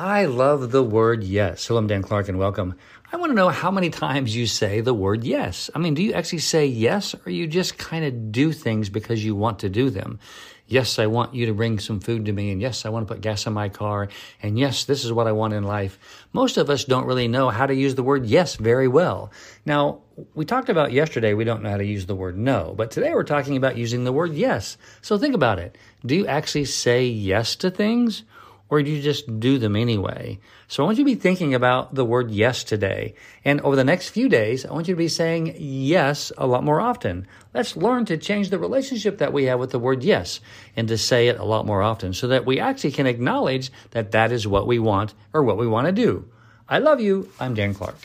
I love the word yes. Hello, I'm Dan Clark and welcome. I want to know how many times you say the word yes. I mean, do you actually say yes or you just kind of do things because you want to do them? Yes, I want you to bring some food to me. And yes, I want to put gas in my car. And yes, this is what I want in life. Most of us don't really know how to use the word yes very well. Now, we talked about yesterday, we don't know how to use the word no, but today we're talking about using the word yes. So think about it. Do you actually say yes to things? Or do you just do them anyway? So I want you to be thinking about the word yes today. And over the next few days, I want you to be saying yes a lot more often. Let's learn to change the relationship that we have with the word yes and to say it a lot more often so that we actually can acknowledge that that is what we want or what we want to do. I love you. I'm Dan Clark.